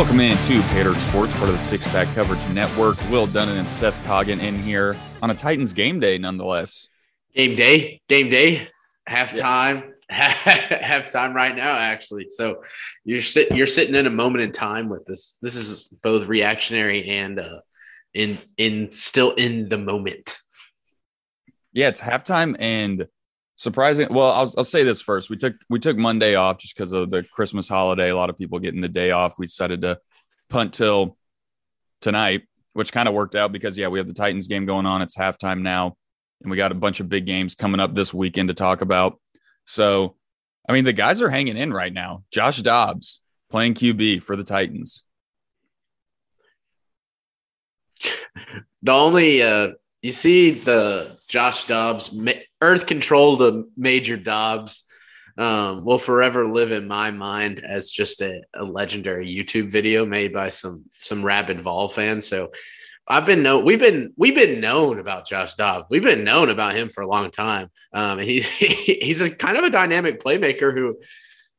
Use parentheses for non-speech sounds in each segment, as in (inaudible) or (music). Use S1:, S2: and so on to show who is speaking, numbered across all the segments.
S1: Welcome in to Pater Sports, part of the Six Pack Coverage Network. Will Dunnan and Seth Coggin in here on a Titans game day, nonetheless.
S2: Game day, game day, halftime, yeah. (laughs) halftime right now, actually. So you're sit, you're sitting in a moment in time with this. This is both reactionary and uh, in in still in the moment.
S1: Yeah, it's halftime and surprising. Well, I'll, I'll say this first. We took we took Monday off just because of the Christmas holiday. A lot of people getting the day off. We decided to punt till tonight, which kind of worked out because yeah, we have the Titans game going on. It's halftime now, and we got a bunch of big games coming up this weekend to talk about. So, I mean, the guys are hanging in right now. Josh Dobbs playing QB for the Titans. (laughs)
S2: the only uh, you see the Josh Dobbs Earth Control the Major Dobbs um, will forever live in my mind as just a, a, legendary YouTube video made by some some rabid Vol fans. So I've been known we've been we've been known about Josh Dobbs. We've been known about him for a long time. Um, (laughs) he, he's a kind of a dynamic playmaker who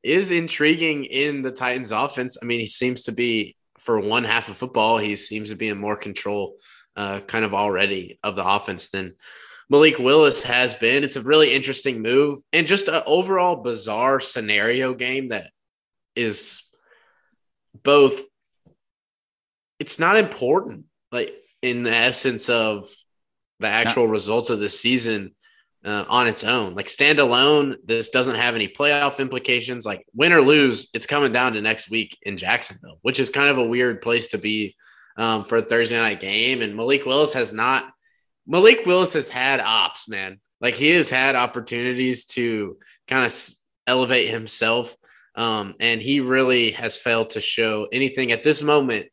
S2: is intriguing in the Titans offense. I mean, he seems to be for one half of football, he seems to be in more control uh, kind of already of the offense than Malik Willis has been. It's a really interesting move and just an overall bizarre scenario game that is both. It's not important, like in the essence of the actual results of the season uh, on its own. Like standalone, this doesn't have any playoff implications. Like win or lose, it's coming down to next week in Jacksonville, which is kind of a weird place to be um, for a Thursday night game. And Malik Willis has not Malik Willis has had ops, man. Like he has had opportunities to kind of elevate himself. Um, and he really has failed to show anything at this moment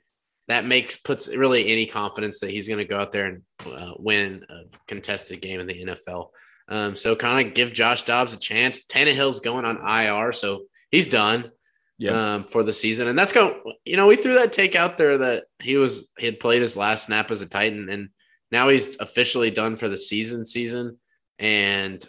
S2: that makes puts really any confidence that he's going to go out there and uh, win a contested game in the NFL. Um, so kind of give Josh Dobbs a chance. Tannehill's going on IR, so he's done yeah. um, for the season, and that's going. You know, we threw that take out there that he was he had played his last snap as a Titan, and now he's officially done for the season season. And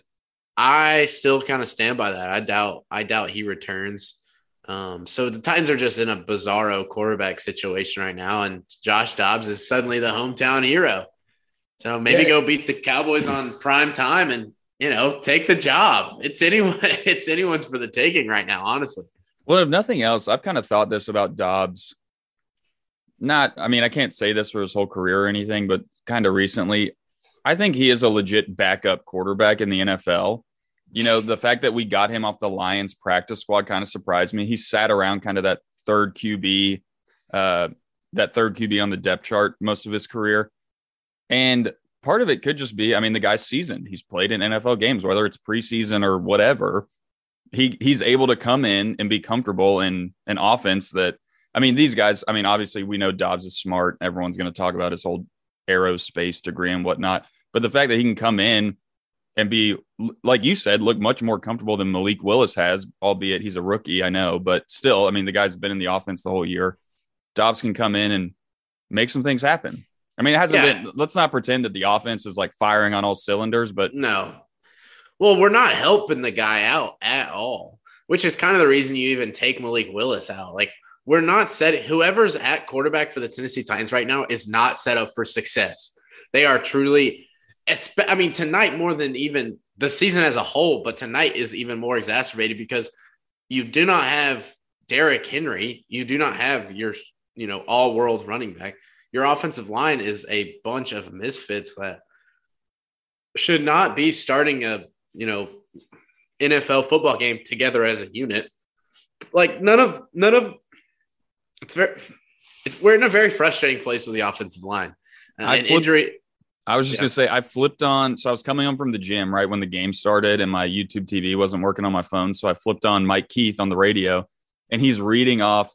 S2: I still kind of stand by that. I doubt I doubt he returns. Um, so the Titans are just in a bizarro quarterback situation right now, and Josh Dobbs is suddenly the hometown hero. So maybe yeah. go beat the Cowboys on prime time and you know take the job. It's anyone. (laughs) It's anyone's for the taking right now, honestly.
S1: Well, if nothing else, I've kind of thought this about Dobbs not, I mean, I can't say this for his whole career or anything, but kind of recently, I think he is a legit backup quarterback in the NFL. You know, the fact that we got him off the Lions practice squad kind of surprised me. He sat around kind of that third QB, uh, that third QB on the depth chart most of his career. And part of it could just be, I mean, the guy's seasoned. He's played in NFL games, whether it's preseason or whatever. He he's able to come in and be comfortable in an offense that I mean, these guys, I mean, obviously we know Dobbs is smart. Everyone's going to talk about his whole aerospace degree and whatnot. But the fact that he can come in and be, like you said, look much more comfortable than Malik Willis has, albeit he's a rookie, I know. But still, I mean, the guy's been in the offense the whole year. Dobbs can come in and make some things happen. I mean, it hasn't yeah. been, let's not pretend that the offense is like firing on all cylinders, but
S2: no. Well, we're not helping the guy out at all, which is kind of the reason you even take Malik Willis out. Like, we're not set. Whoever's at quarterback for the Tennessee Titans right now is not set up for success. They are truly, I mean, tonight more than even the season as a whole, but tonight is even more exacerbated because you do not have Derrick Henry. You do not have your, you know, all world running back. Your offensive line is a bunch of misfits that should not be starting a, you know, NFL football game together as a unit. Like none of none of it's very it's we're in a very frustrating place with the offensive line. Uh, and flipped, injury.
S1: I was just yeah. gonna say I flipped on. So I was coming home from the gym right when the game started, and my YouTube TV wasn't working on my phone. So I flipped on Mike Keith on the radio, and he's reading off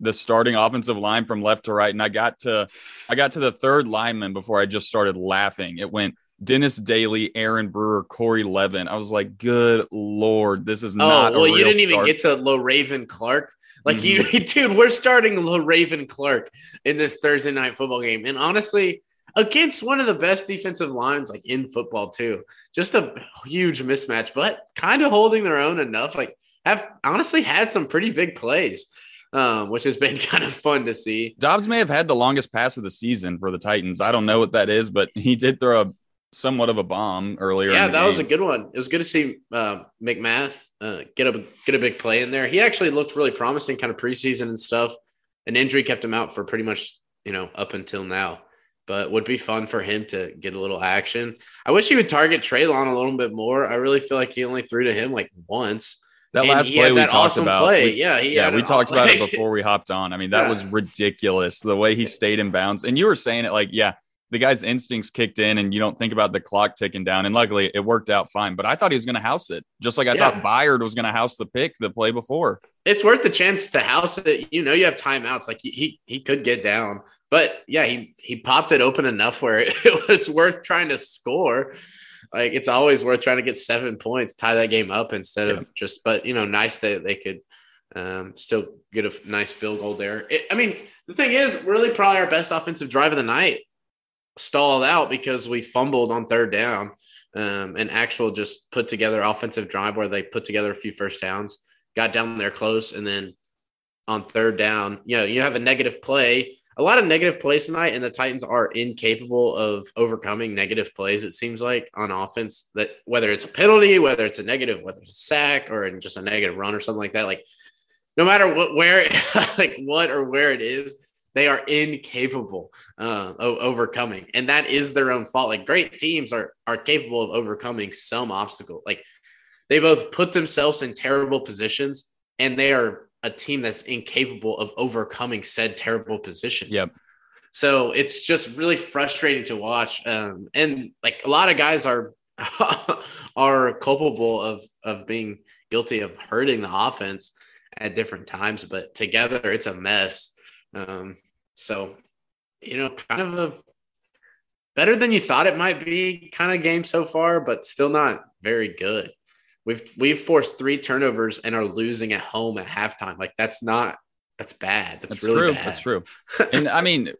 S1: the starting offensive line from left to right. And I got to I got to the third lineman before I just started laughing. It went Dennis Daly, Aaron Brewer, Corey Levin. I was like, good lord, this is not. oh, not.
S2: well, you
S1: didn't
S2: start. even get to Low Le'Raven Clark. Like mm-hmm. you, (laughs) dude, we're starting Low Le'Raven Clark in this Thursday night football game, and honestly, against one of the best defensive lines like in football too. Just a huge mismatch, but kind of holding their own enough. Like have honestly had some pretty big plays. um, which has (laughs) been kind of fun to see.
S1: Dobbs may have had the longest pass of the season for the Titans. I don't know what that is, but he did throw a somewhat of a bomb earlier.
S2: Yeah, that game. was a good one. It was good to see uh, McMath uh, get a get a big play in there. He actually looked really promising, kind of preseason and stuff. An injury kept him out for pretty much you know up until now, but would be fun for him to get a little action. I wish he would target Treylon a little bit more. I really feel like he only threw to him like once.
S1: That and last play we talked awesome about.
S2: We, yeah,
S1: yeah, we talked about it (laughs) before we hopped on. I mean, that yeah. was ridiculous the way he stayed in bounds. And you were saying it like, yeah, the guy's instincts kicked in and you don't think about the clock ticking down. And luckily it worked out fine. But I thought he was going to house it, just like I yeah. thought Byard was going to house the pick the play before.
S2: It's worth the chance to house it. You know, you have timeouts. Like he he could get down, but yeah, he he popped it open enough where (laughs) it was worth trying to score like it's always worth trying to get seven points, tie that game up instead yeah. of just. But you know, nice that they could um, still get a nice field goal there. It, I mean, the thing is, really probably our best offensive drive of the night stalled out because we fumbled on third down. Um, an actual just put together offensive drive where they put together a few first downs, got down there close, and then on third down, you know, you have a negative play a lot of negative plays tonight, and the Titans are incapable of overcoming negative plays. It seems like on offense that whether it's a penalty, whether it's a negative, whether it's a sack or just a negative run or something like that, like no matter what, where, (laughs) like what or where it is, they are incapable uh, of overcoming, and that is their own fault. Like great teams are are capable of overcoming some obstacle. Like they both put themselves in terrible positions, and they are a team that's incapable of overcoming said terrible positions.
S1: Yep.
S2: So it's just really frustrating to watch. Um, and like a lot of guys are (laughs) are culpable of of being guilty of hurting the offense at different times, but together it's a mess. Um, so you know, kind of a better than you thought it might be kind of game so far, but still not very good. We've we've forced three turnovers and are losing at home at halftime. Like that's not that's bad. That's, that's really
S1: true.
S2: bad.
S1: That's true. (laughs) and I mean,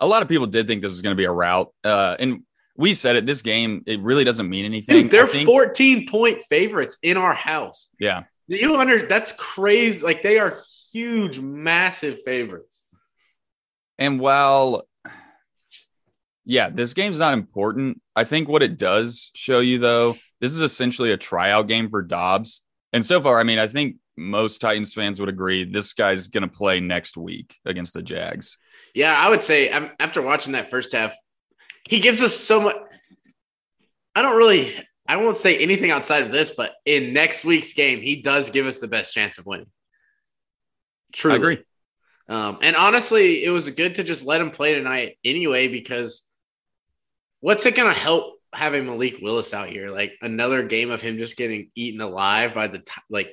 S1: a lot of people did think this was going to be a rout. Uh, and we said it. This game it really doesn't mean anything.
S2: Dude, they're 14 point favorites in our house.
S1: Yeah,
S2: you under that's crazy. Like they are huge, massive favorites.
S1: And while yeah, this game's not important. I think what it does show you though this is essentially a tryout game for Dobbs. And so far, I mean, I think most Titans fans would agree this guy's going to play next week against the Jags.
S2: Yeah, I would say after watching that first half, he gives us so much. I don't really, I won't say anything outside of this, but in next week's game, he does give us the best chance of winning.
S1: True, I agree.
S2: Um, and honestly, it was good to just let him play tonight anyway, because what's it going to help having Malik Willis out here, like another game of him just getting eaten alive by the like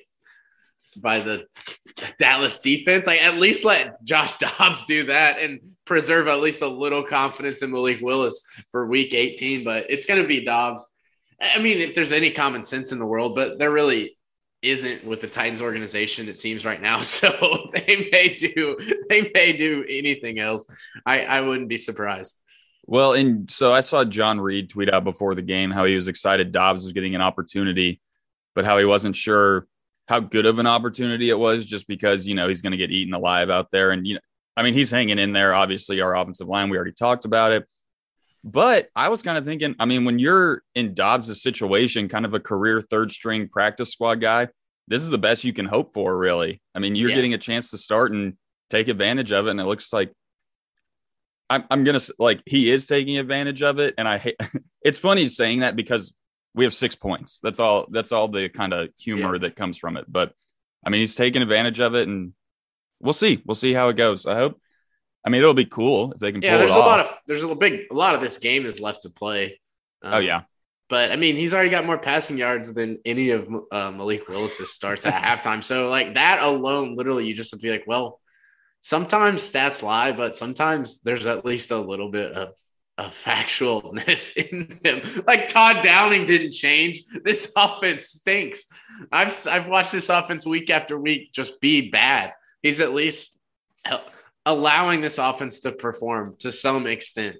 S2: by the Dallas defense. Like at least let Josh (laughs) Dobbs do that and preserve at least a little confidence in Malik Willis for week 18. But it's gonna be Dobbs. I mean, if there's any common sense in the world, but there really isn't with the Titans organization, it seems right now. (laughs) So they may do they may do anything else. I, I wouldn't be surprised.
S1: Well, and so I saw John Reed tweet out before the game how he was excited Dobbs was getting an opportunity, but how he wasn't sure how good of an opportunity it was just because, you know, he's going to get eaten alive out there. And, you know, I mean, he's hanging in there. Obviously, our offensive line, we already talked about it. But I was kind of thinking, I mean, when you're in Dobbs' situation, kind of a career third string practice squad guy, this is the best you can hope for, really. I mean, you're yeah. getting a chance to start and take advantage of it. And it looks like I'm, I'm gonna like he is taking advantage of it, and I hate. (laughs) it's funny saying that because we have six points. That's all. That's all the kind of humor yeah. that comes from it. But I mean, he's taking advantage of it, and we'll see. We'll see how it goes. I hope. I mean, it'll be cool if they can. Yeah,
S2: there's
S1: a
S2: lot of there's a big a lot of this game is left to play.
S1: Um, oh yeah,
S2: but I mean, he's already got more passing yards than any of uh, Malik Willis's starts at (laughs) halftime. So like that alone, literally, you just have to be like, well, sometimes stats lie, but sometimes there's at least a little bit of, of factualness (laughs) in them. Like Todd Downing didn't change. This (laughs) offense stinks. I've I've watched this offense week after week just be bad. He's at least allowing this offense to perform to some extent,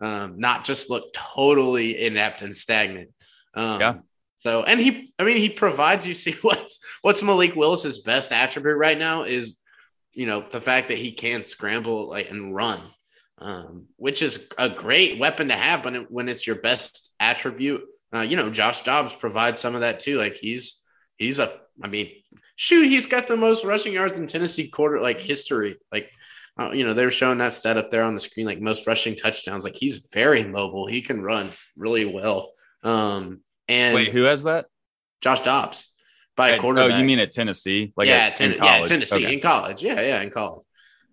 S2: um, not just look totally inept and stagnant. Um, yeah. So, and he, I mean, he provides. You see, (laughs) what's what's Malik Willis's best attribute right now is you know, the fact that he can scramble like and run, um, which is a great weapon to have when it, when it's your best attribute. Uh, you know, Josh Dobbs provides some of that too. Like he's he's a, I mean, shoot, he's got the most rushing yards in Tennessee quarter like history. Like, uh, you know, they were showing that stat up there on the screen, like most rushing touchdowns. Like he's very mobile. He can run really well. Um, and
S1: Wait, who has that?
S2: Josh Dobbs by a
S1: At-
S2: quarterback.
S1: Oh, you mean at Tennessee? Like
S2: yeah,
S1: at, in
S2: Ten- yeah. Tennessee
S1: Okay.
S2: in college. Yeah, yeah, in college.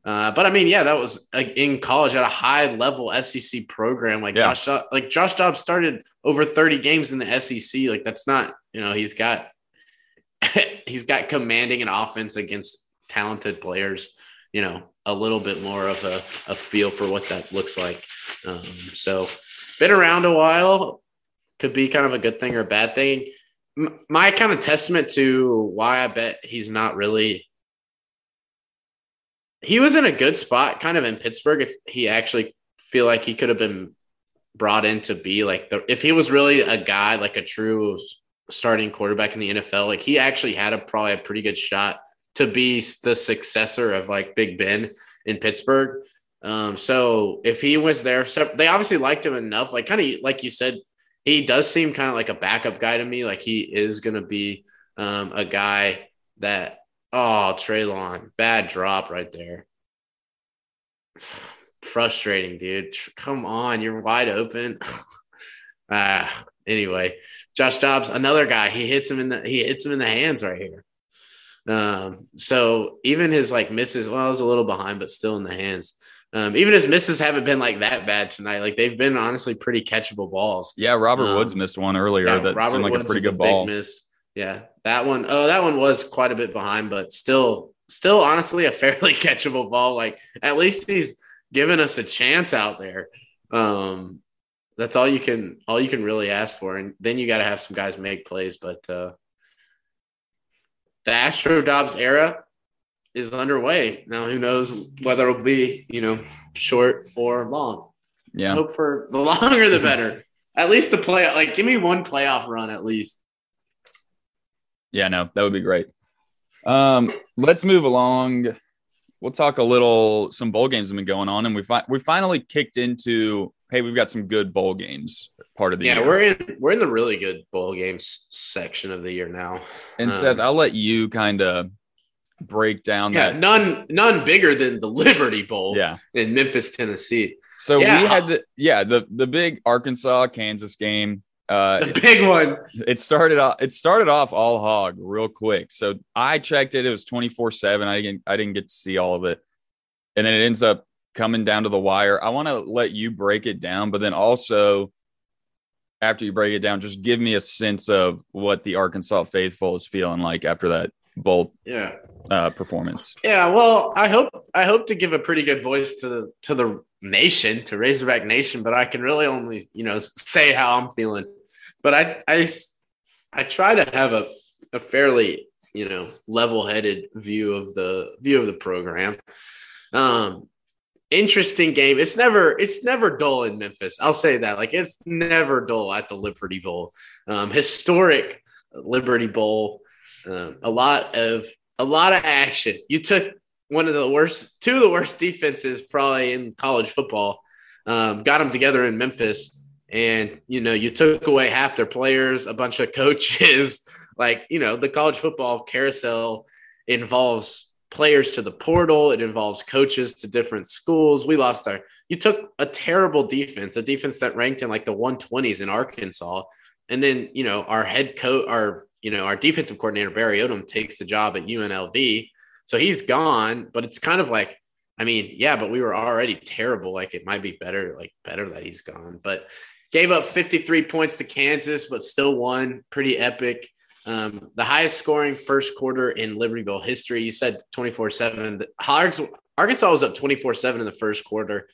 S2: Uh, but I mean, yeah, that was uh, in college at a high level SEC program. Like
S1: Yeah.
S2: Josh, like Josh Dobbs started over 30 games in the SEC. Like that's not, you know, he's got (laughs) he's got commanding an offense against talented players. You know, a little bit more of a, a feel for what that looks like. Um, so, been around a while, could be kind of a good thing or a bad thing. My kind of testament to why I bet he's not really. He was in a good spot, kind of in Pittsburgh. If he actually feel like he could have been brought in to be like the, if he was really a guy like a true starting quarterback in the NFL, like he actually had a probably a pretty good shot to be the successor of like Big Ben in Pittsburgh. Um, so if he was there, so they obviously liked him enough. Like kind of like you said, he does seem kind of like a backup guy to me. Like he is to be um, a guy that oh Treylon, bad drop right there. (sighs) Frustrating, dude. Come on, you're wide open. (sighs) ah, anyway, Josh Dobbs, another guy. He hits him in the he hits him in the hands right here. Um, so even his like misses, well, I was a little behind, but still in the hands. Um, even his misses haven't been like that bad tonight. Like they've been honestly pretty catchable balls.
S1: Yeah, Robert
S2: Um,
S1: Woods missed one earlier
S2: Yeah,
S1: that
S2: Robert
S1: seemed like
S2: Woods
S1: a pretty good
S2: big
S1: ball.
S2: miss. Yeah, that one. Oh, that one was quite a bit behind, but still, still honestly a (laughs) fairly catchable ball. Like at least he's given us a chance out there. Um, that's all you can all you can really ask for, and then you got to have some guys make plays. But uh, the Astro Dobbs era is underway now. Who knows whether it'll be you know short or long?
S1: Yeah.
S2: Hope for the (laughs) longer the better. At least the play, like give me one playoff run at least.
S1: Yeah, no, that would be great. Um, let's move along. We'll talk a little. Some bowl games have been going on, and we fi- we finally kicked into. Hey, we've got some good bowl games. Part of the
S2: Yeah,
S1: year.
S2: we're in we're in the really good bowl games section of the year now.
S1: and
S2: um,
S1: Seth, I'll let you kind of break down
S2: Yeah,
S1: that.
S2: none none bigger than the (laughs) Liberty Bowl
S1: Yeah.
S2: in Memphis, Tennessee.
S1: So
S2: Yeah.
S1: we had the yeah the the big Arkansas Kansas game. Uh,
S2: The big one.
S1: it started off it started off all hog real quick. So I checked it. It was 24-7. I didn't I didn't get to see all of it. And then it ends up coming down to the wire. I want to let you break it down, but then also after you break it down, just give me a sense of what the Arkansas faithful is feeling like after that bowl
S2: Yeah.
S1: uh, performance.
S2: Yeah, well, I hope I hope to give a pretty good voice to the to the nation, to Razorback Nation, but I can really only, you know, say how I'm feeling. But I I I try to have a a fairly, you know, level-headed view of the view of the program. Um interesting game. It's never it's never dull in Memphis. I'll say that. Like it's never dull at the Liberty Bowl. Um historic Liberty Bowl. Um, a lot of a lot of action. You took one of the worst, two of the worst defenses probably in college football. Um, got them together in Memphis, and you know you took away half their players, a bunch of (laughs) coaches. Like you know the college football carousel involves players to the portal. It involves coaches to different schools. We lost our. You took a terrible defense, a defense that ranked in like the 120s in Arkansas, and then you know our head coach, our you know our defensive coordinator Barry Odom takes the job at UNLV, so he's gone. But it's kind of like, I mean, yeah, but we were already terrible. Like it might be better, like better that he's gone. But gave up 53 points to Kansas, but still won. Pretty epic. Um, the highest scoring first quarter in Liberty Bowl history. You said 24 7. Arkansas was up 24 7 in the first quarter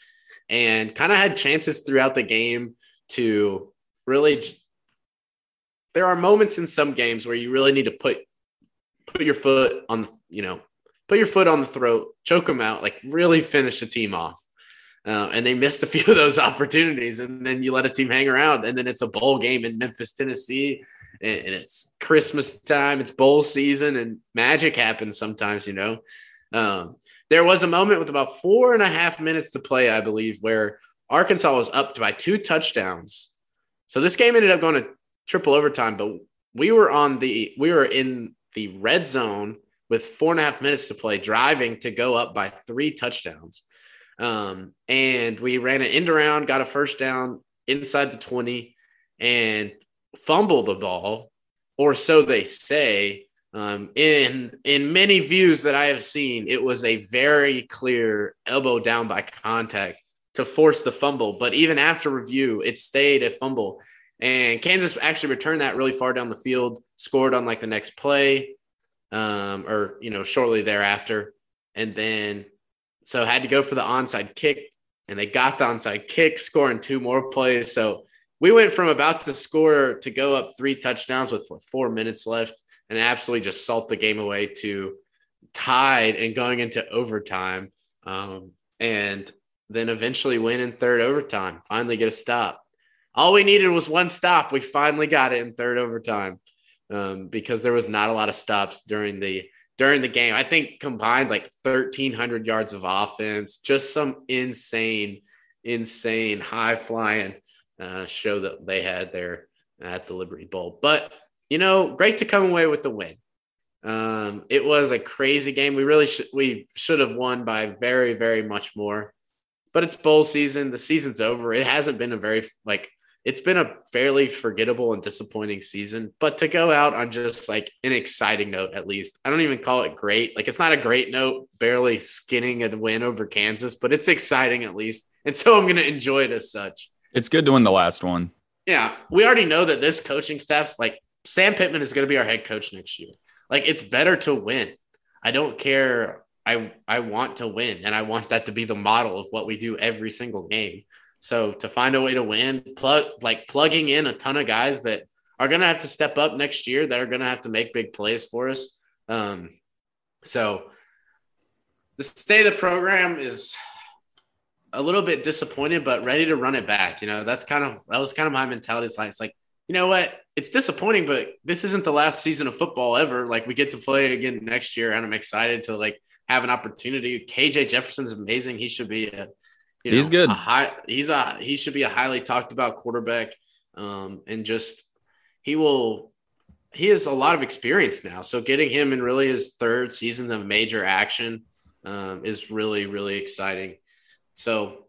S2: and kind of had chances throughout the game to really. There are moments in some games where you really need to put put your foot on, you know, put your foot on the throat, choke them out, like really finish the team off. Uh, and they missed a few of those (laughs) opportunities, and then you let a team hang around, and then it's a bowl game in Memphis, Tennessee, and, it's Christmas time, it's bowl season, and magic happens sometimes, you know. Um, there was a moment with about four and a half minutes to play, I believe, where Arkansas was up by two touchdowns. So this game ended up going to triple overtime, but we were on the we were in the red zone with four and a half minutes to play, driving to go up by three touchdowns. Um, and we ran an end around, got a first down inside the 20, and fumbled the ball, or so they say. Um, in in many views that I have seen, it was a very clear elbow down by contact to force the fumble. But even after review, it stayed a fumble. And Kansas actually returned that really far down the field, scored on like the next play, um, or you know, shortly thereafter, and then so had to go for the onside kick, and they got the onside kick, scoring two more plays. So we went from about to score to go up three touchdowns with four minutes left, and absolutely just salt the game away to tied and going into overtime, um, and then eventually win in third overtime. Finally get a stop. All we needed was one stop. We finally got it in third overtime um, because there was not a lot of stops during the during the game. I think combined like 1,300 yards of offense, just some insane, insane high flying uh, show that they had there at the Liberty Bowl. But you know, great to come away with the win. Um, it was a crazy game. We really should we should have won by very, very much more. But it's bowl season. The season's over. It hasn't been a very like it's been a fairly forgettable and disappointing season. But to go out on just like an exciting note, at least, I don't even call it great. Like it's not a great note, barely skinning a win over Kansas, but it's exciting at least. And so I'm going to enjoy it as such.
S1: It's good to win the last one.
S2: Yeah. We already know that this coaching staff's like Sam Pittman is going to be our head coach next year. Like it's better to win. I don't care. I I want to win and I want that to be the model of what we do every single game. So to find a way to win, plug like plugging in a ton of guys that are going to have to step up next year, that are going to have to make big plays for us. Um, so the state of the program is a little bit disappointed, but ready to run it back. You know, that's kind of that was kind of my mentality. It's like, it's like you know what? It's disappointing, but this isn't the last season of football ever. Like we get to play again next year, and I'm excited to like have an opportunity. KJ Jefferson's amazing. He should be a
S1: you know, he's good.
S2: high, he's a he should be a highly talked about quarterback, um, and just he will. He has a lot of experience now, so getting him in really his third season of major action um, is really really exciting. So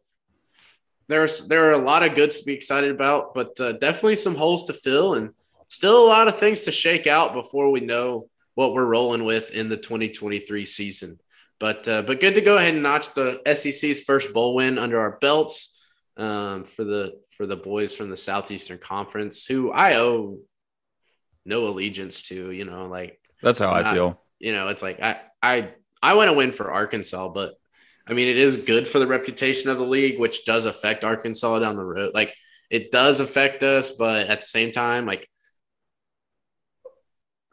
S2: there's there are a lot of goods to be excited about, but uh, definitely some holes to fill, and still a lot of things to shake out before we know what we're rolling with in the 2023 season. But uh, but good to go ahead and notch the SEC's first bowl win under our belts um, for the for the boys from the Southeastern Conference, who I owe no allegiance to. You know, like
S1: that's how I feel.
S2: You know, it's like I I I want to win for Arkansas, but I mean, it is good for the reputation of the league, which does affect Arkansas down the road. Like it does affect us, but at the same time, like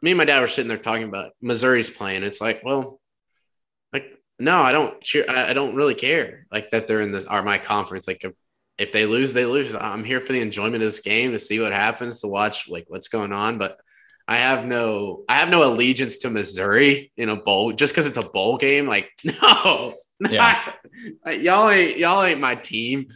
S2: me and my dad were sitting there talking about Missouri's playing. It's like, well, like no, I don't cheer. I, don't really care like that they're in this are my conference. Like if, if they lose, they lose. I'm here for the enjoyment of this game to see what happens, to watch like what's going on. But I have no, I have no allegiance to Missouri in a bowl just because it's a bowl game. Like (laughs) no, yeah. (laughs) Y'all ain't y'all ain't my team,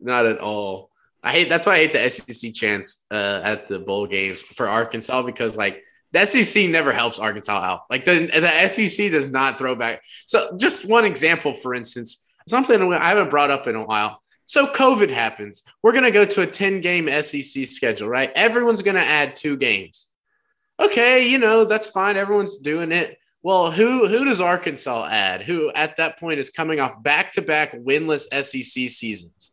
S2: not at all. I hate that's why I hate the SEC chance uh, at the bowl games for Arkansas because like the SEC never helps Arkansas out. Like the, the SEC does not throw back. So just one example, for instance, something I haven't brought up in a while. So COVID happens. We're to go to a 10 game SEC schedule, right? Everyone's to add two games. Okay, you know, that's fine. Everyone's doing it. Well, who who does Arkansas add? Who at that point is coming off back-to-back winless SEC seasons?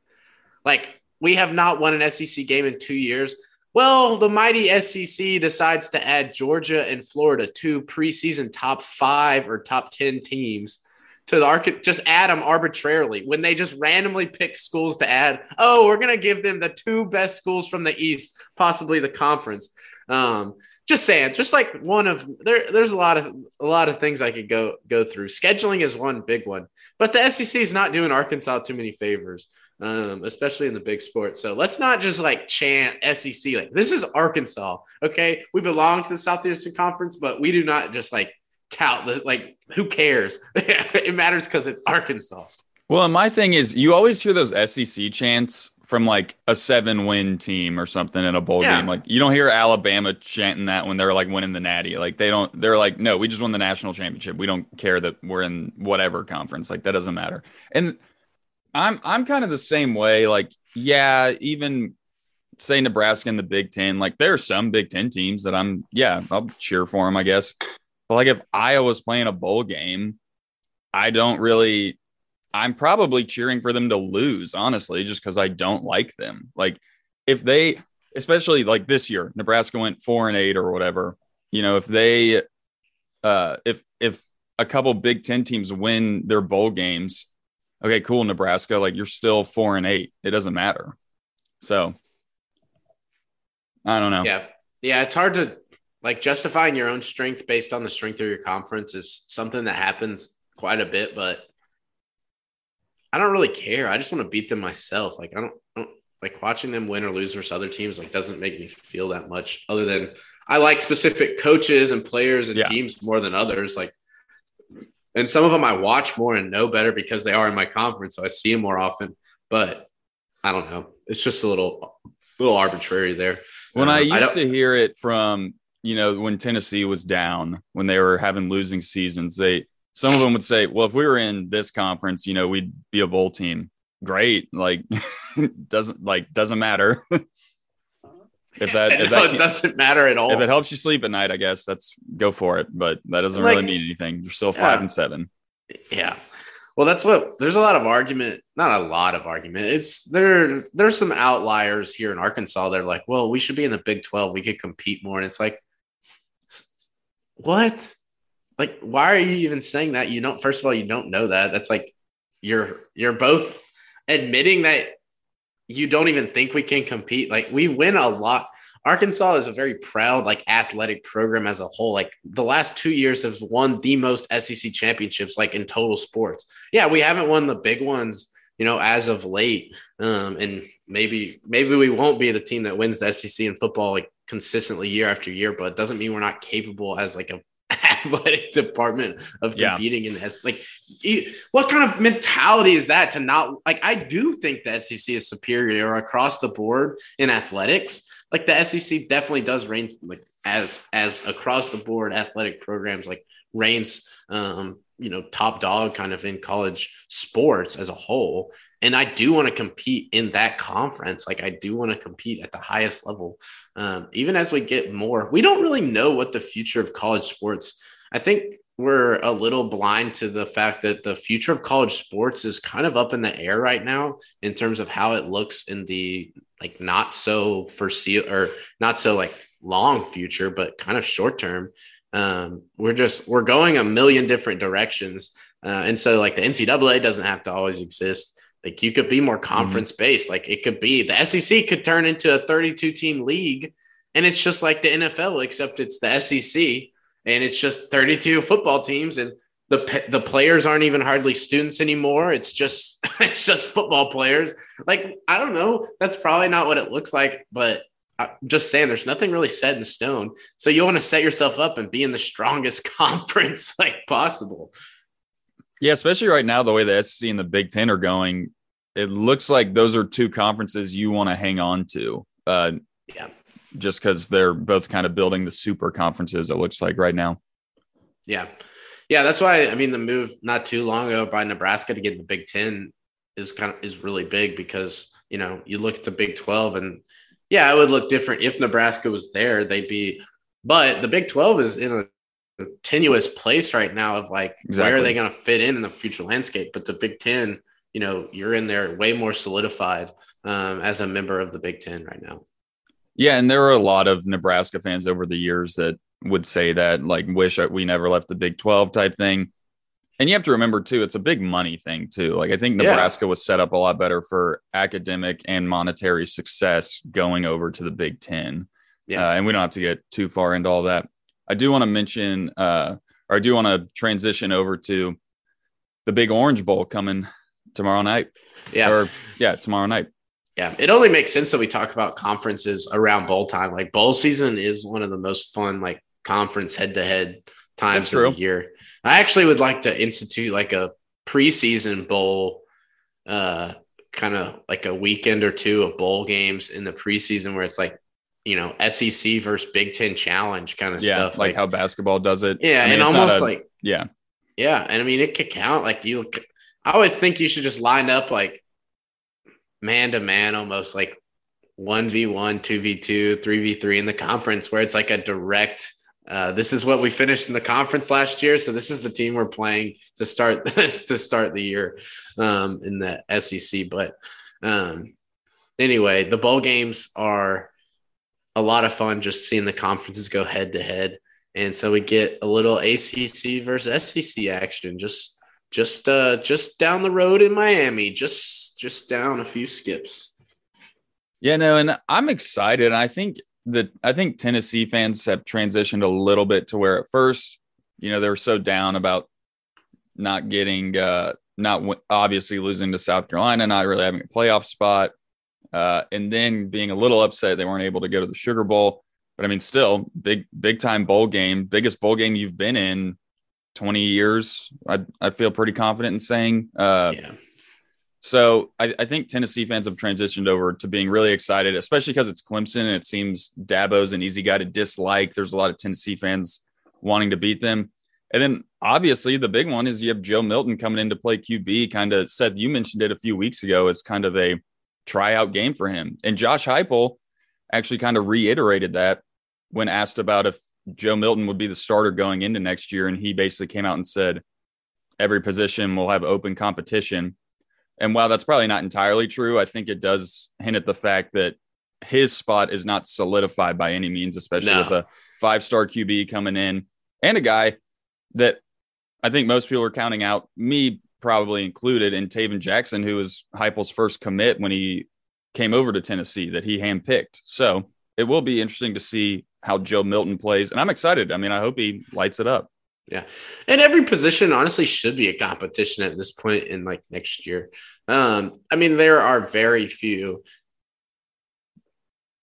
S2: Like we have not won an SEC game in 2 years. Well, the mighty SEC decides to add Georgia and Florida, two preseason top five or top 10 teams to the arc. Just add them arbitrarily when they just randomly pick schools to add. Oh, we're to give them the two best schools from the East, possibly the conference. Um, just saying, just like one of there, there's a lot of a lot of things I could go go through. Scheduling is one big one, but the SEC is not doing Arkansas too many favors um, especially in the big sports. So let's not just like chant SEC. Like this is Arkansas. Okay, we belong to the Southeastern Conference, but we do not just like tout. the Like, who cares? (laughs) it matters because it's Arkansas.
S1: Well, and my thing is, you always hear those SEC chants from like a seven win team or something in a bowl yeah. game. Like you don't hear Alabama chanting that when they're like winning the natty. Like they don't, they're like, no, we just won the national championship. We don't care that we're in whatever conference. Like that doesn't matter. And I'm, I'm kind of the same way. Like, yeah, even say Nebraska in the Big Ten, like there are some Big Ten teams that I'm, yeah, I'll cheer for them, I guess. But like if Iowa's playing a bowl game, I don't really I'm probably cheering for them to lose, honestly, just because I don't like them. Like if they, especially like this year, Nebraska went four and eight or whatever. You know, if they, uh, if if a couple Big Ten teams win their bowl games, okay, cool, Nebraska, like you're still four and eight. It doesn't matter. So I don't know.
S2: Yeah, yeah, it's hard to like justifying your own strength based on the strength of your conference is something that happens quite a bit, but I don't really care. I just want to beat them myself. Like I don't, I don't like watching them win or lose versus other teams. Like doesn't make me feel that much. Other than I like specific coaches and players and yeah. teams more than others. Like, and some of them I watch more and know better because they are in my conference, so I see them more often. But I don't know. It's just a little, little arbitrary there.
S1: When uh, I used I to hear it from you know when Tennessee was down when they were having losing seasons, they some of them would say, well, if we were in this conference, you know, we'd be a bowl team. Great. Like (laughs) doesn't like doesn't matter. (laughs)
S2: if that, if (laughs) no, that it doesn't matter at all.
S1: If it helps you sleep at night, I guess that's go for it. But that doesn't like, really mean anything. You're still five yeah. and seven.
S2: Yeah. Well, that's what there's a lot of argument, not a lot of argument. It's there, there's some outliers here in Arkansas. They're like, well, we should be in the Big 12. We could compete more. And it's like, what? Like why are you even saying that? You don't first of all you don't know that. That's like you're you're both admitting that you don't even think we can compete. Like we win a lot. Arkansas is a very proud like athletic program as a whole. Like the last two years have won the most sec championships like in total sports. Yeah we haven't won the big ones you know as of late. Um and maybe maybe we won't be the team that wins the sec in football like consistently year after year but it doesn't mean we're not capable as like a athletic (laughs) department of competing yeah. in this. Like, what kind of mentality is that to not like? I do think the SEC is superior across the board in athletics. Like the SEC definitely does reign like as as across the board athletic programs like reigns um you know top dog kind of in college sports as a whole. And i do want to compete in that conference. Like i do want to compete at the highest level um, even as we get more. We don't really know what the future of college sports i think we're a little blind to the fact that the future of college sports is kind of up in the air right now in terms of how it looks in the like not so foresee or not so like long future but kind of short term um, we're just we're going a million different directions, uh, and so like the NCAA doesn't have to always exist. Like you could be more conference based. Mm-hmm. Like it could be the SEC could turn into a 32 team league, and it's just like the NFL except it's the SEC, and it's just 32 football teams, and the the players aren't even hardly students anymore. It's just (laughs) it's just football players. Like I don't know. That's probably not what it looks like, but I'm just saying there's nothing really set in stone. So you want to set yourself up and be in the strongest (laughs) conference like possible.
S1: Yeah, especially right now, the way the SEC and the Big Ten are going, it looks like those are two conferences you want to hang on to. Uh, yeah. Just because they're both kind of building the super conferences, it looks like right now.
S2: Yeah. Yeah. That's why, I mean, the move not too long ago by Nebraska to get the Big Ten is kind of is really big because, you know, you look at the Big 12 and yeah, it would look different if Nebraska was there. They'd be, but the Big 12 is in a tenuous place right now of like, exactly. where are they going to fit in in the future landscape? But the Big 10, you know, you're in there way more solidified um, as a member of the Big 10 right now.
S1: Yeah. And there are a lot of Nebraska fans over the years that would say that, like, wish we never left the Big 12 type thing. And you have to remember too, it's a big money thing too. Like I think Nebraska yeah. was set up a lot better for academic and monetary success going over to the Big Ten. Yeah, uh, and we don't have to get too far into all that. I do want to mention, uh, or I do want to transition over to the Big Orange Bowl coming tomorrow night.
S2: Yeah,
S1: or yeah, tomorrow night.
S2: Yeah, it only makes sense that we talk about conferences around bowl time. Like bowl season is one of the most fun, like conference head to head times of the year. I actually would like to institute like a preseason bowl, uh, kind of like a weekend or two of bowl games in the preseason where it's like, you know, SEC versus Big Ten challenge kind of
S1: yeah,
S2: stuff.
S1: Like, like, how basketball does it.
S2: Yeah. I mean, and almost a, like,
S1: yeah.
S2: Yeah. And I mean, it could count. Like you, I always think you should just line up like man to man, almost like 1v1, 2v2, 3v3 in the conference where it's like a direct uh, this is what we finished in the conference last year, so this is the team we're playing to start this (laughs) to start the year um, in the SEC. But um, anyway, the bowl games are a lot of fun. Just seeing the conferences go head to head, and so we get a little ACC versus SEC action. Just just uh, just down the road in Miami, just just down a few skips.
S1: Yeah, no, and I'm excited. I think that I think Tennessee fans have transitioned a little bit to where at first, you know, they were so down about not getting, uh, not w- obviously losing to South Carolina, not really having a playoff spot, uh, and then being a little upset they weren't able to go to the Sugar Bowl. But I mean, still big, big time bowl game, biggest bowl game you've been in 20 years. I I feel pretty confident in saying. Uh, yeah. So I, I, think Tennessee fans have transitioned over to being really excited, especially because it's Clemson and it seems Dabo's an easy guy to dislike. There's a lot of Tennessee fans wanting to beat them. And then obviously the big one is you have Joe Milton coming in to play QB. Kind of Seth, you mentioned it a few weeks ago as kind of a tryout game for him. And Josh Heupel actually kind of reiterated that when asked about if Joe Milton would be the starter going into next year. And he basically came out and said, every position will have open competition and while that's probably not entirely true, I think it does hint at the fact that his spot is not solidified by any means, especially no. with a five star QB coming in and a guy that I think most people are counting out, me probably included, in Tayven Jackson, who was Heupel's first commit when he came over to Tennessee that he handpicked. So it will be interesting to see how Joe Milton plays. And I'm excited. I mean, I hope he lights it up.
S2: Yeah. And every position honestly should be a competition at this point in like next year. Um, I mean, there are very few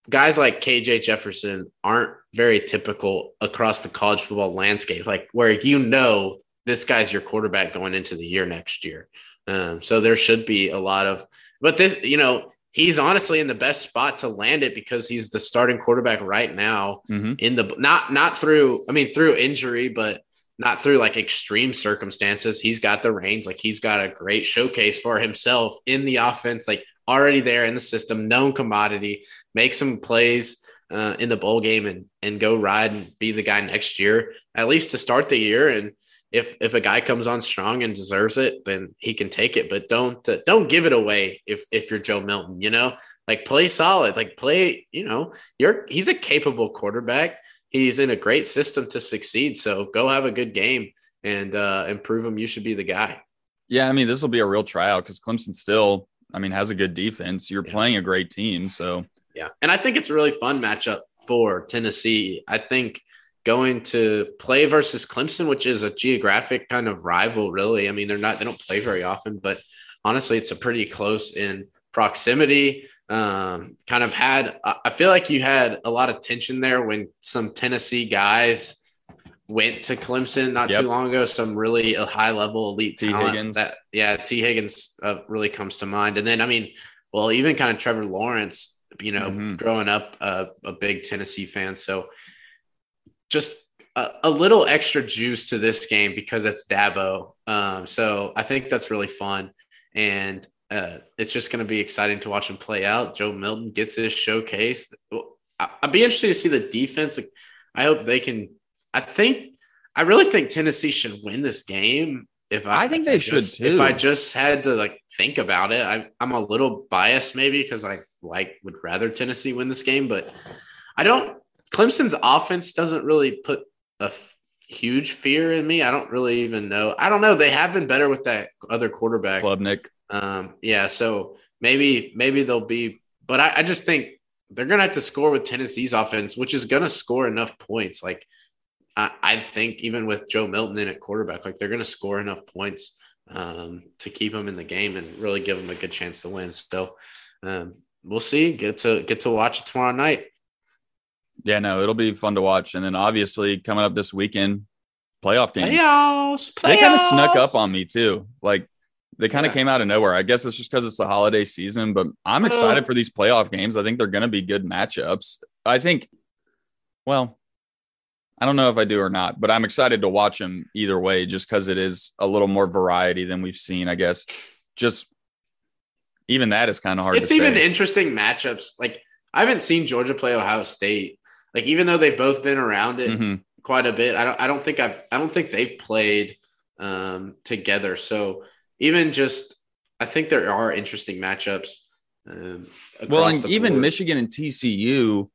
S2: guys like KJ Jefferson aren't very typical across the college football landscape, like where you know this guy's your quarterback going into the year next year. Um, so there should be a lot of, but this, you know, he's honestly in the best spot to land it because he's the starting quarterback right now mm-hmm. in the not not through I mean through injury, but not through like extreme circumstances. He's got the reins. Like he's got a great showcase for himself in the offense, like already there in the system, known commodity, make some plays uh, in the bowl game and and go ride and be the guy next year, at least to start the year. And if if a guy comes on strong and deserves it, then he can take it. But don't uh, don't give it away if if you're Joe Milton. You know, like play solid, like play. You know, you're he's a capable quarterback he's in a great system to succeed. So go have a good game and uh, and prove him you should be the guy.
S1: Yeah, I mean this will be a real tryout because Clemson still, I mean, has a good defense. You're yeah. playing a great team, so
S2: yeah, and I think it's a really fun matchup for Tennessee. I think going to play versus Clemson, which is a geographic kind of rival, really. I mean, they're not they don't play very often, but honestly, it's a pretty close in proximity um, kind of had I feel like you had a lot of tension there when some Tennessee guys went to Clemson not yep. too long ago. Some really a high level elite T. talent Higgins. that yeah, Tee Higgins uh, really comes to mind. And then I mean, well, even kind of Trevor Lawrence, you know, mm-hmm. growing up uh, a big Tennessee fan. So just a, a, little extra juice to this game because it's Dabo. Um, so I think that's really fun. And uh, it's just going to be exciting to watch him play out. Joe Milton gets his showcase. I'd be interested to see the defense. I hope they can. I think I really think Tennessee should win this game. If I,
S1: I think they should too.
S2: If I just had to like think about it, I, I'm a little biased maybe because I like would rather Tennessee win this game, but I don't. Clemson's offense doesn't really put a huge fear in me. I don't really even know. I don't know. They have been better with that other quarterback,
S1: Klubnik.
S2: Um, yeah, so maybe maybe they'll be, but I, I just think they're gonna have to score with Tennessee's offense, which is gonna score enough points. Like I, I think even with Joe Milton in at quarterback, like they're gonna score enough points um, to keep them in the game and really give them a good chance to win. So um, we'll see. Get to get to watch it tomorrow night.
S1: Yeah, no, it'll be fun to watch. And then obviously coming up this weekend, playoff games.
S2: Playoffs, playoffs.
S1: They kind of snuck up on me too. Like they kind of
S2: Yeah.
S1: came out of nowhere. I guess it's just because it's the holiday season, but I'm
S2: Well-
S1: excited for these playoff games. I think they're going to be good matchups. I think, well, I don't know if I do or not, but I'm excited to watch them either way, just because it is a little more variety than we've seen. I guess just even that is kind of hard.
S2: It's even
S1: say.
S2: interesting matchups. Like I haven't seen Georgia play Ohio State. Like even though they've both been around it
S1: Mhm.
S2: quite a bit, I don't. I don't think I've. I don't think they've played um, together. So even just, I think there are interesting matchups. Um,
S1: Well, and even
S2: board.
S1: Michigan and TCU,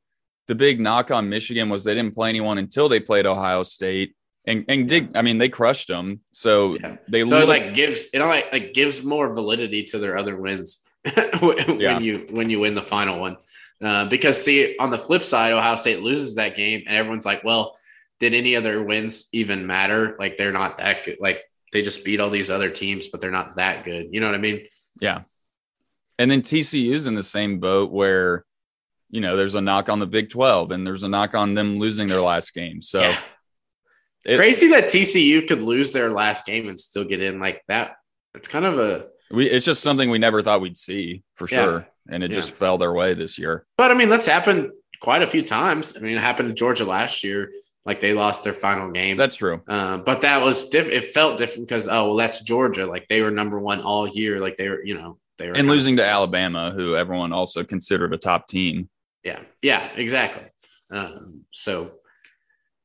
S1: the big knock on Michigan was they didn't play anyone until they played Ohio State, and and did I mean they crushed them. So
S2: Yeah.
S1: they
S2: so it like gives it like, like gives more validity to their other wins (laughs) when
S1: Yeah.
S2: you when you win the final one. Uh, because see, on the flip side, Ohio State loses that game, and everyone's like, "Well, did any other wins even matter? Like they're not that good. Like they just beat all these other teams, but they're not that good. You know what I mean?
S1: Yeah. And then TCU's in the same boat where, you know, there's a knock on the Big 12 and there's a knock on them losing their last game. So
S2: Yeah.
S1: it-
S2: Crazy that TCU could lose their last game and still get in like that. It's kind of a
S1: we, it's just something we never thought we'd see for
S2: Yeah.
S1: sure. And it
S2: Yeah.
S1: just fell their way this year.
S2: But I mean, that's happened quite a few times. I mean, it happened to Georgia last year. Like they lost their final game.
S1: That's true.
S2: Uh, but that was different. It felt different because oh well, that's Georgia. Like they were number one all year. Like they were, you know, they were
S1: And losing to Alabama, who everyone also considered a top team.
S2: Yeah, yeah, exactly. Um, so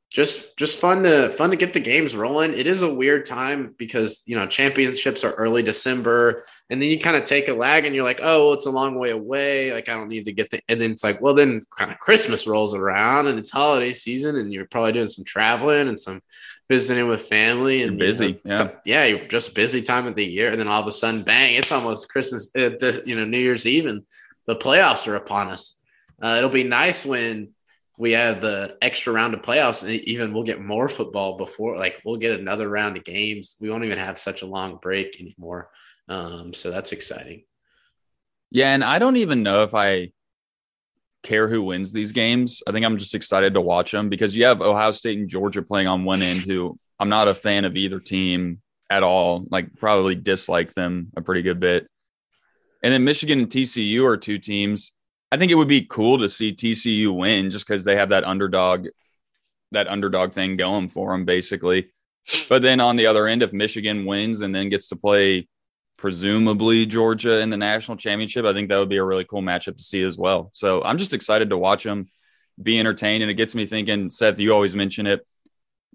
S2: just just fun to fun to get the games rolling. It is a weird time because you know championships are early December, and then you kind of take a lag, and you're like, oh, well, it's a long way away. Like I don't need to get the, and then it's like, well, then kind of Christmas rolls around, and it's holiday season, and you're probably doing some traveling and some visiting with family, and
S1: You're
S2: you know,
S1: busy, yeah.
S2: yeah, you're just busy time of the year, and then all of a sudden, bang, it's almost Christmas, uh, you know, New Year's Eve, and the playoffs are upon us. Uh, it'll be nice when we have the extra round of playoffs, and even we'll get more football before, like we'll get another round of games. We won't even have such a long break anymore. Um, so that's exciting.
S1: Yeah. And I don't even know if I care who wins these games. I think I'm just excited to watch them because you have Ohio State and Georgia playing on one end, who I'm not a fan of either team at all. Like, probably dislike them a pretty good bit. And then Michigan and TCU are two teams. I think it would be cool to see TCU win just because they have that underdog, that underdog thing going for them, basically. But then on the other end, if Michigan wins and then gets to play presumably Georgia in the national championship, I think that would be a really cool matchup to see as well. So I'm just excited to watch them be entertained. And it gets me thinking, Seth, you always mention it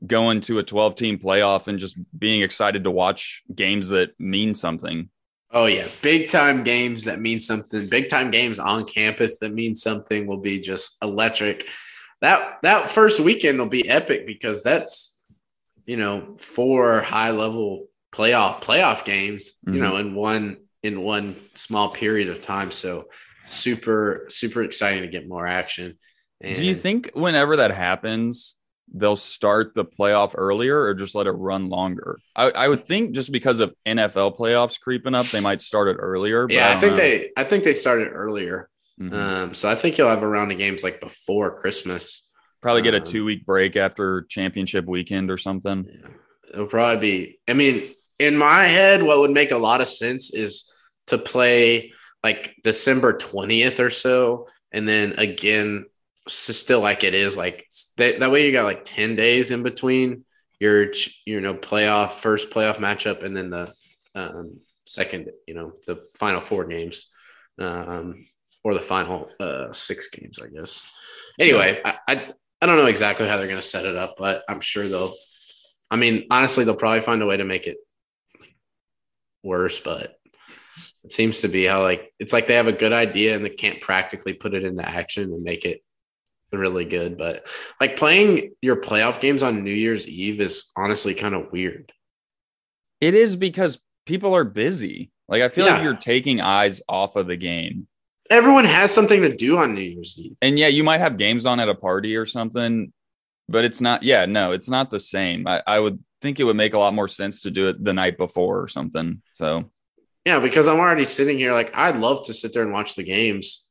S1: going to a 12 team playoff and just being excited to watch games that mean something.
S2: Oh yeah, big time games that mean something. Big time games on campus that mean something will be just electric. That that first weekend will be epic because that's you know four high level playoff playoff games. You
S1: Mhm.
S2: know in one in one small period of time. So super super exciting to get more action. And
S1: Do you think whenever that happens, they'll start the playoff earlier or just let it run longer? I, I would think just because of NFL playoffs creeping up, they might start it earlier. But
S2: Yeah, I,
S1: don't
S2: think
S1: know.
S2: they I think they started earlier.
S1: Mhm.
S2: Um, so I think you'll have a round of games like before Christmas.
S1: probably get a
S2: um,
S1: two week break after championship weekend or something.
S2: Yeah. It'll probably be, I mean, in my head, what would make a lot of sense is to play like December 20th or so. And then again, still like it is like that, that way you got like 10 days in between your, you know, playoff, first playoff matchup, and then the um, second, you know, the final four games um, or the final uh, six games, I guess. Anyway, I, I, I don't know exactly how they're going to set it up, but I'm sure they'll. I mean, honestly, they'll probably find a way to make it worse, but it seems to be how like it's like they have a good idea and they can't practically put it into action and make it really good. But like playing your playoff games on New Year's Eve is honestly kind of weird.
S1: It is because people are busy. Like I feel like you're taking eyes off of the game.
S2: Everyone has something to do on New Year's Eve.
S1: And yeah, you might have games on at a party or something, but it's not. Yeah, no, it's not the same. I, I would think it would make a lot more sense to do it the night before or something. So
S2: Yeah, because I'm already sitting here like I'd love to sit there and watch the games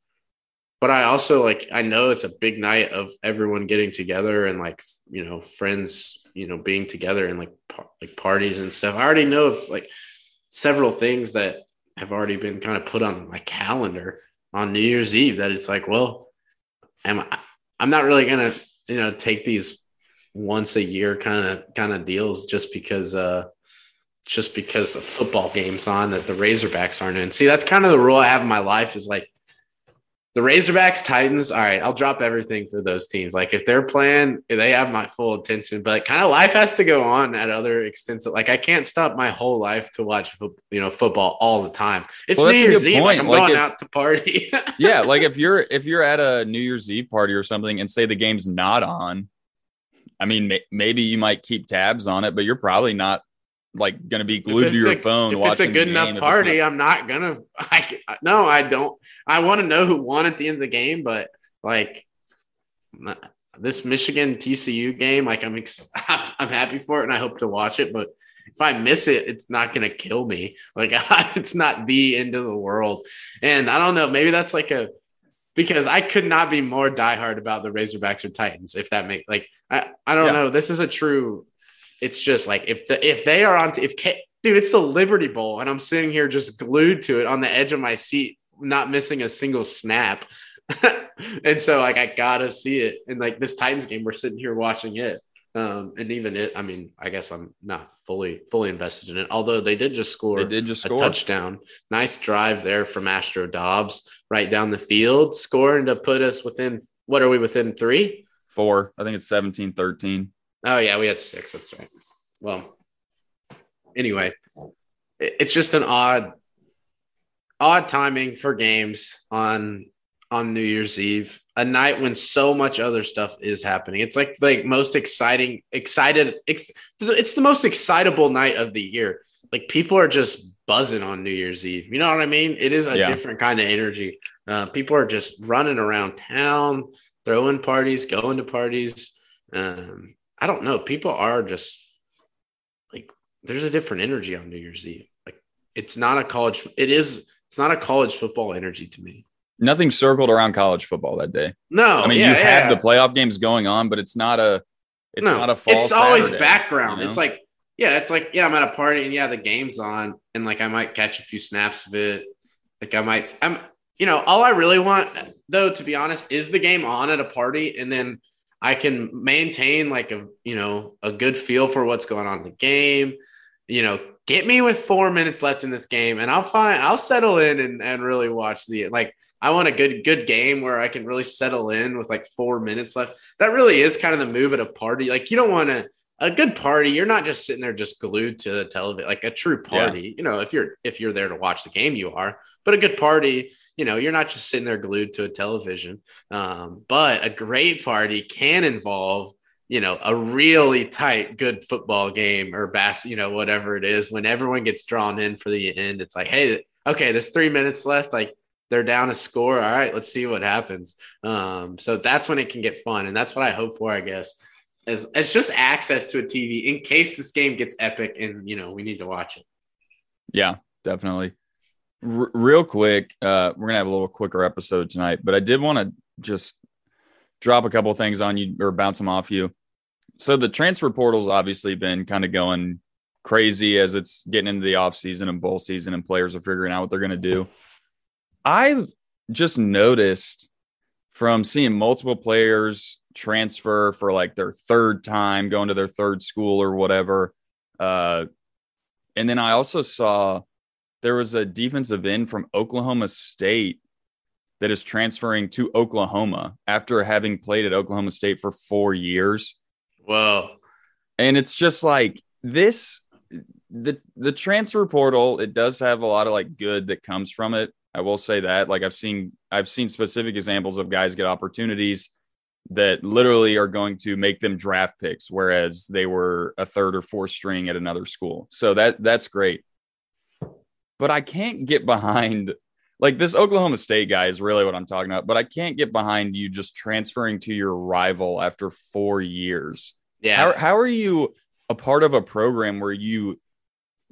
S2: but I also like I know it's a big night of everyone getting together and like you know friends you know being together and like par- like parties and stuff. I already know of like several things that have already been kind of put on my calendar on New Year's Eve that it's like, well, am I, I'm not really gonna you know take these once a year kind of kind of deals just because uh just because a football game's on that the Razorbacks aren't in. See, that's kind of the rule I have in my life is like the Razorbacks, Titans, all right, I'll drop everything for those teams. Like if they're playing, they have my full attention. But kind of life has to go on at other extents. Like I can't stop my whole life to watch, you know, football all the time. It's well, New Year's Eve. Like I'm like going if, out to party. (laughs)
S1: yeah, like if you're if you're at a New Year's Eve party or something, and say the game's not on, I mean, may, maybe you might keep tabs on it, but you're probably not like going to be glued to your
S2: a,
S1: phone.
S2: If it's a good enough party, not... I'm not gonna. (laughs) I no, I don't. I want to know who won at the end of the game, but like uh, this Michigan TCU game, like I'm ex- (laughs) I'm happy for it, and I hope to watch it. But if I miss it, it's not gonna kill me. Like (laughs) it's not the end of the world. And I don't know, maybe that's like a because I could not be more diehard about the Razorbacks or Titans. If that make like I I don't yeah. know. This is a true it's just like if the if they are on if K, dude, it's the Liberty Bowl, and I'm sitting here just glued to it on the edge of my seat, not missing a single snap. (laughs) and so like I gotta see it. And like this Titans game, we're sitting here watching it. Um, and even it, I mean, I guess I'm not fully fully invested in it. Although they did just score,
S1: they did just score.
S2: a touchdown. Nice drive there from Astro Dobbs right down the field, scoring to put us within. What are we within three?
S1: Four. I think it's 17 13.
S2: Oh yeah, we had six. That's right. Well, anyway, it's just an odd, odd timing for games on on New Year's Eve, a night when so much other stuff is happening. It's like like most exciting, excited. It's, it's the most excitable night of the year. Like people are just buzzing on New Year's Eve. You know what I mean? It is a yeah. different kind of energy. Uh, people are just running around town, throwing parties, going to parties. Um, I don't know. People are just like there's a different energy on New Year's Eve. Like it's not a college. It is. It's not a college football energy to me.
S1: Nothing circled around college football that day.
S2: No,
S1: I mean yeah, you have yeah. the playoff games going on, but it's not a. It's no, not a fall.
S2: It's always background. You know? It's like yeah, it's like yeah, I'm at a party and yeah, the game's on, and like I might catch a few snaps of it. Like I might, I'm you know, all I really want though, to be honest, is the game on at a party, and then I can maintain like a you know a good feel for what's going on in the game. You know, get me with four minutes left in this game, and I'll find I'll settle in and, and really watch the like. I want a good good game where I can really settle in with like four minutes left. That really is kind of the move at a party. Like you don't want to a good party. You're not just sitting there just glued to the television. Like a true party, yeah. you know, if you're if you're there to watch the game, you are. But a good party, you know, you're not just sitting there glued to a television. Um, but a great party can involve, you know, a really tight, good football game or bass, you know, whatever it is. When everyone gets drawn in for the end, it's like, hey, okay, there's three minutes left. Like they're down a score. All right, let's see what happens. Um, so that's when it can get fun, and that's what I hope for, I guess. As, just access to a TV in case this game gets epic and you know we need to watch it.
S1: Yeah, definitely. R- real quick, uh, we're gonna have a little quicker episode tonight, but I did want to just drop a couple things on you or bounce them off you. So the transfer portal's obviously been kind of going crazy as it's getting into the off season and bowl season, and players are figuring out what they're gonna do. I've just noticed from seeing multiple players transfer for like their third time, going to their third school or whatever. Uh, and then I also saw there was a defensive end from Oklahoma State that is transferring to Oklahoma after having played at Oklahoma State for four years.
S2: Whoa.
S1: And it's just like this the the transfer portal, it does have a lot of like good that comes from it. I will say that. Like I've seen I've seen specific examples of guys get opportunities that literally are going to make them draft picks, whereas they were a third or fourth string at another school. So that that's great but I can't get behind like this Oklahoma State guy is really what I'm talking about, but I can't get behind you just transferring to your rival after four years.
S2: Yeah.
S1: How, how are you a part of a program where you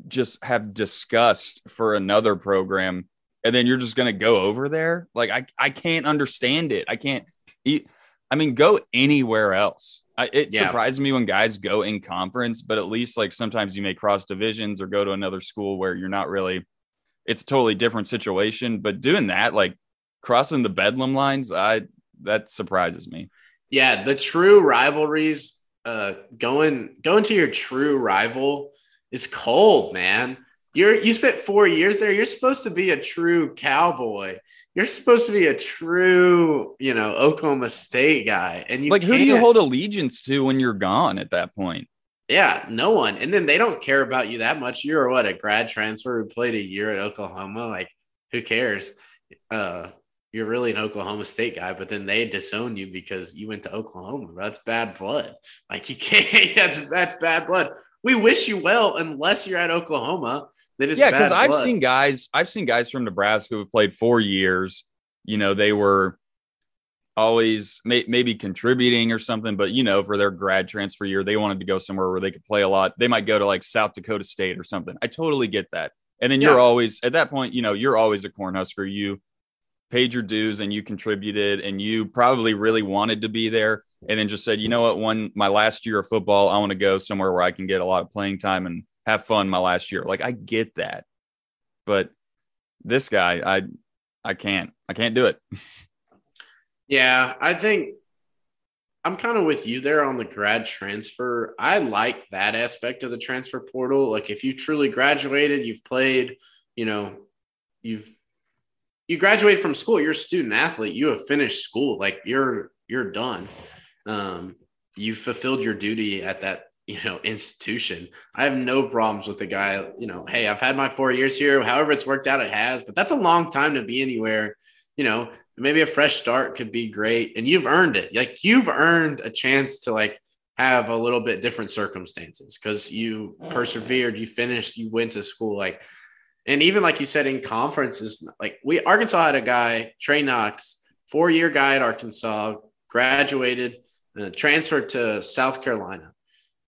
S1: just have disgust for another program and then you're just going to go over there. Like I, I can't understand it. I can't. I mean, go anywhere else. I, it yeah. surprises me when guys go in conference, but at least like sometimes you may cross divisions or go to another school where you're not really. It's a totally different situation. But doing that, like crossing the bedlam lines, I that surprises me.
S2: Yeah, the true rivalries. Uh, going going to your true rival is cold, man. You're you spent four years there. You're supposed to be a true cowboy. You're supposed to be a true, you know, Oklahoma State guy. And you
S1: like who do you hold allegiance to when you're gone at that point?
S2: Yeah, no one. And then they don't care about you that much. You're what a grad transfer who played a year at Oklahoma. Like, who cares? Uh, you're really an Oklahoma State guy, but then they disown you because you went to Oklahoma. That's bad blood. Like you can't. (laughs) That's that's bad blood. We wish you well, unless you're at Oklahoma That it's
S1: yeah, because I've seen guys, I've seen guys from Nebraska who have played four years. You know, they were always may, maybe contributing or something, but you know, for their grad transfer year, they wanted to go somewhere where they could play a lot. They might go to like South Dakota State or something. I totally get that. And then you're always at that point, you know, you're always a Cornhusker. You paid your dues and you contributed, and you probably really wanted to be there. And then just said, you know what, one my last year of football, I want to go somewhere where I can get a lot of playing time and have fun my last year. Like I get that. But this guy, I I can't. I can't do it. (laughs)
S2: yeah, I think I'm kind of with you there on the grad transfer. I like that aspect of the transfer portal. Like if you truly graduated, you've played, you know, you've you graduate from school, you're a student athlete, you have finished school, like you're you're done. Um, you fulfilled your duty at that you know institution. I have no problems with the guy you know hey i've had my four years here. However it's worked out it has but that's a long time to be anywhere. You know maybe a fresh start could be great and you've earned it. Like you've earned a chance to like have a little bit different circumstances because you persevered you finished you went to school like and even like you said in conferences like we arkansas had a guy trey knox four year guy at arkansas graduated transferred to south carolina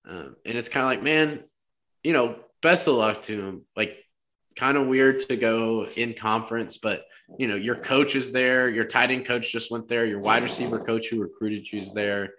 S2: um, and it's kind of like, man, you know, best of luck to him. Like, kind of weird to go in conference, but you know, your coach is there, your tight end coach just went there, your wide receiver coach who recruited you is there.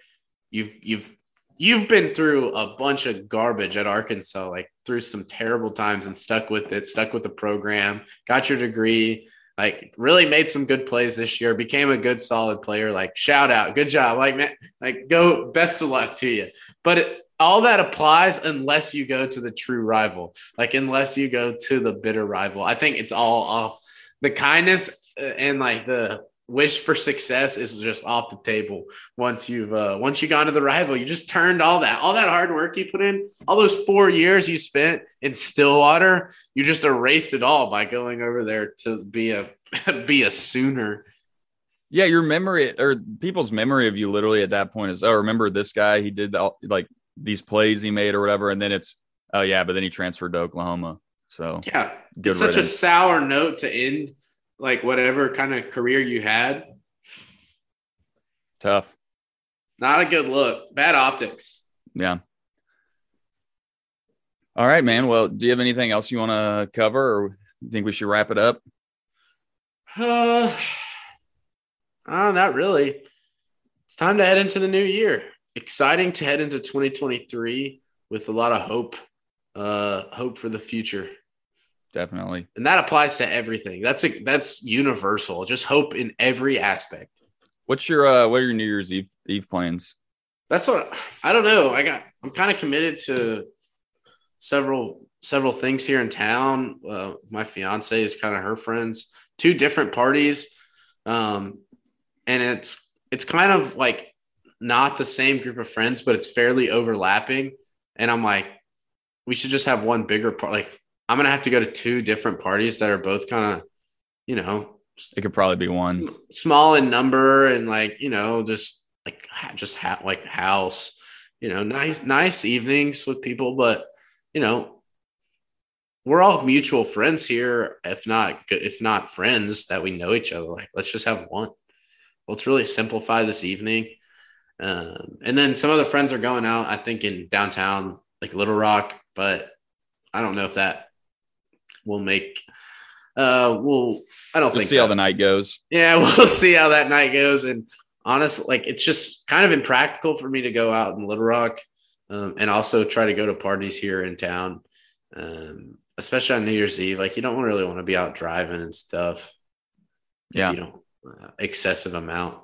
S2: You've you've you've been through a bunch of garbage at Arkansas, like through some terrible times and stuck with it, stuck with the program, got your degree, like really made some good plays this year, became a good solid player. Like shout out, good job. Like man, like go best of luck to you. But it, all that applies unless you go to the true rival, like unless you go to the bitter rival. I think it's all off. The kindness uh, and like the wish for success is just off the table once you've uh, once you gone to the rival. You just turned all that all that hard work you put in, all those four years you spent in Stillwater, you just erased it all by going over there to be a (laughs) be a Sooner.
S1: Yeah, your memory or people's memory of you literally at that point is, oh, remember this guy? He did the, like these plays he made or whatever, and then it's oh yeah, but then he transferred to Oklahoma. So
S2: yeah, it's such a sour note to end like whatever kind of career you had.
S1: Tough.
S2: Not a good look. Bad optics.
S1: Yeah. All right, man. Well, do you have anything else you want to cover, or you think we should wrap it up?
S2: Uh, uh, not really. It's time to head into the new year exciting to head into 2023 with a lot of hope, uh, hope for the future.
S1: Definitely.
S2: And that applies to everything. That's a, that's universal. Just hope in every aspect.
S1: What's your uh what are your New Year's Eve Eve plans?
S2: That's what I don't know. I got I'm kind of committed to several several things here in town. Uh, my fiance is kind of her friends, two different parties. Um and it's it's kind of like not the same group of friends, but it's fairly overlapping. And I'm like, we should just have one bigger part. Like, I'm gonna have to go to two different parties that are both kind of, you know,
S1: it could probably be one
S2: small in number and like you know just like just ha- like house, you know, nice nice evenings with people, but you know, we're all mutual friends here, if not if not friends that we know each other. Like, let's just have one. Let's really simplify this evening um, and then some other friends are going out, I think, in downtown, like Little Rock, but I don't know if that will make uh, we'll. I don't think
S1: We'll
S2: think
S1: see how the night goes.
S2: Yeah, (laughs) we'll see how that night goes. And honestly, like it's just kind of impractical for me to go out in Little Rock um, and also try to go to parties here in town, um, especially on New Year's Eve. Like you don't really want to be out driving and stuff.
S1: Yeah.
S2: you don't uh, excessive amount.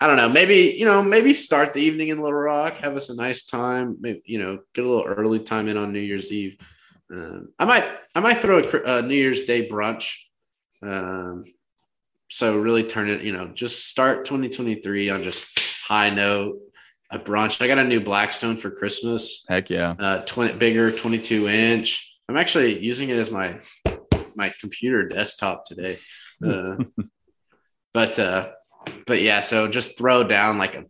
S2: I don't know. Maybe you know. Maybe start the evening in Little Rock. Have us a nice time. Maybe you know, get a little early time in on New Year's Eve. Um, I might. I might throw a, a New Year's Day brunch. Um, so really turn it. You know, just start 2023 on just high note. A brunch. I got a new Blackstone for Christmas.
S1: Heck yeah.
S2: Uh, 20 bigger, 22 inch. I'm actually using it as my my computer desktop today. Uh, (laughs) but uh, but yeah, so just throw down like a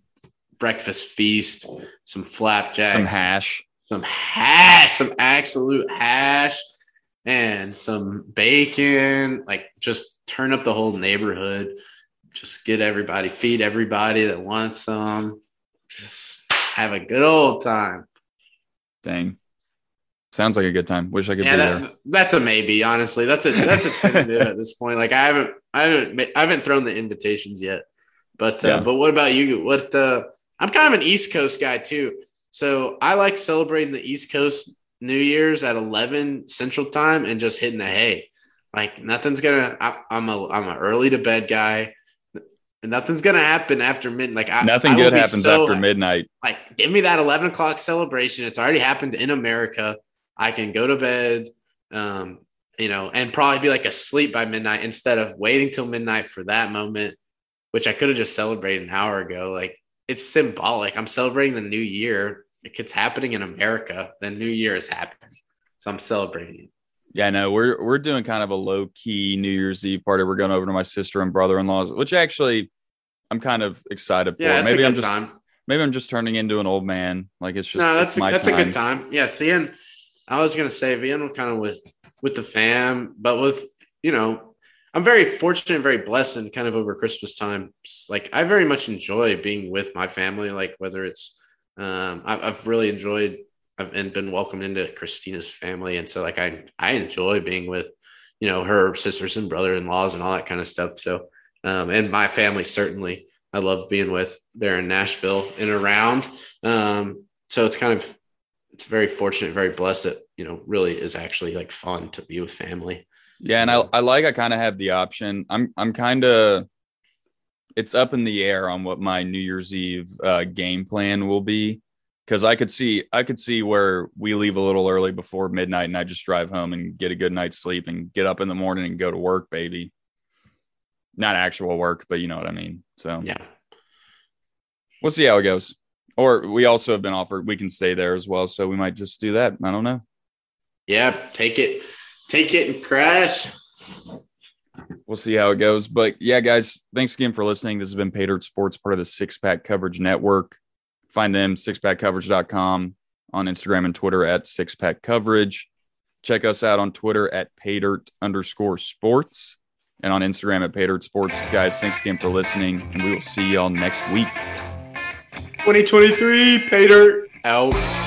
S2: breakfast feast, some flapjacks,
S1: Some hash.
S2: Some hash, some absolute hash, and some bacon. Like just turn up the whole neighborhood. Just get everybody, feed everybody that wants some. Just have a good old time.
S1: Dang. Sounds like a good time. Wish I could
S2: Yeah,
S1: be there.
S2: that's a maybe. Honestly, that's a that's a (laughs) tentative at this point. Like I haven't I haven't I haven't thrown the invitations yet. But uh,
S1: Yeah.
S2: but what about you? What uh, I'm kind of an East Coast guy too, so I like celebrating the East Coast New Year's at 11 Central Time and just hitting the hay. Like nothing's gonna. I, I'm a I'm an early to bed guy. Nothing's gonna happen after midnight. Like I,
S1: Nothing
S2: I
S1: good happens
S2: so-
S1: after midnight.
S2: like give me that 11 o'clock celebration it's already happened in america i can go to bed um you know and probably be like asleep by midnight instead of waiting till midnight for that moment which i could have just celebrated an hour ago like it's symbolic i'm celebrating the new year Like, it's happening in america the new year is happening so i'm celebrating it
S1: Yeah, no, we're we're doing kind of a low key New Year's Eve party. We're going over to my sister and brother in law's, which actually I'm kind of excited for.
S2: yeah
S1: maybe
S2: a
S1: I'm just
S2: time
S1: maybe I'm just turning into an old man. Like it's just
S2: no, that's a, that's
S1: time.
S2: a good time. Yeah, seeing. I was gonna say being kind of with with the fam, but with you know, I'm very fortunate and very blessed, and kind of over Christmas time. Like I very much enjoy being with my family. Like whether it's, um, I've, I've really enjoyed. I've and been welcomed into Christina's family, and so like I I enjoy being with, you know, her sisters and brother in laws and all that kind of stuff. So, um, and my family certainly. I love being with there in Nashville and around. Um, so it's kind of it's very fortunate, very blessed that you know really is actually like fun to be with family.
S1: Yeah, and I, I like I kind of have the option. I'm I'm kind of it's up in the air on what my New Year's Eve uh, game plan will be because I could see I could see where we leave a little early before midnight and I just drive home and get a good night's sleep and get up in the morning and go to work, baby. Not actual work, but you know what I mean. So
S2: Yeah,
S1: we'll see how it goes. Or we also have been offered we can stay there as well, so we might just do that. I don't know.
S2: yeah, take it, take it and crash.
S1: We'll see how it goes. But yeah, guys, thanks again for listening. This has been Pay Dirt Sports, part of the Six Pack Coverage Network. Find them sixpackcoverage.com on Instagram and Twitter at Six Pack Coverage. Check us out on Twitter at paydirt underscore sports and on Instagram at paydirt sports. Guys, thanks again for listening, and we will see y'all next week.
S2: 2023, Paydirt out.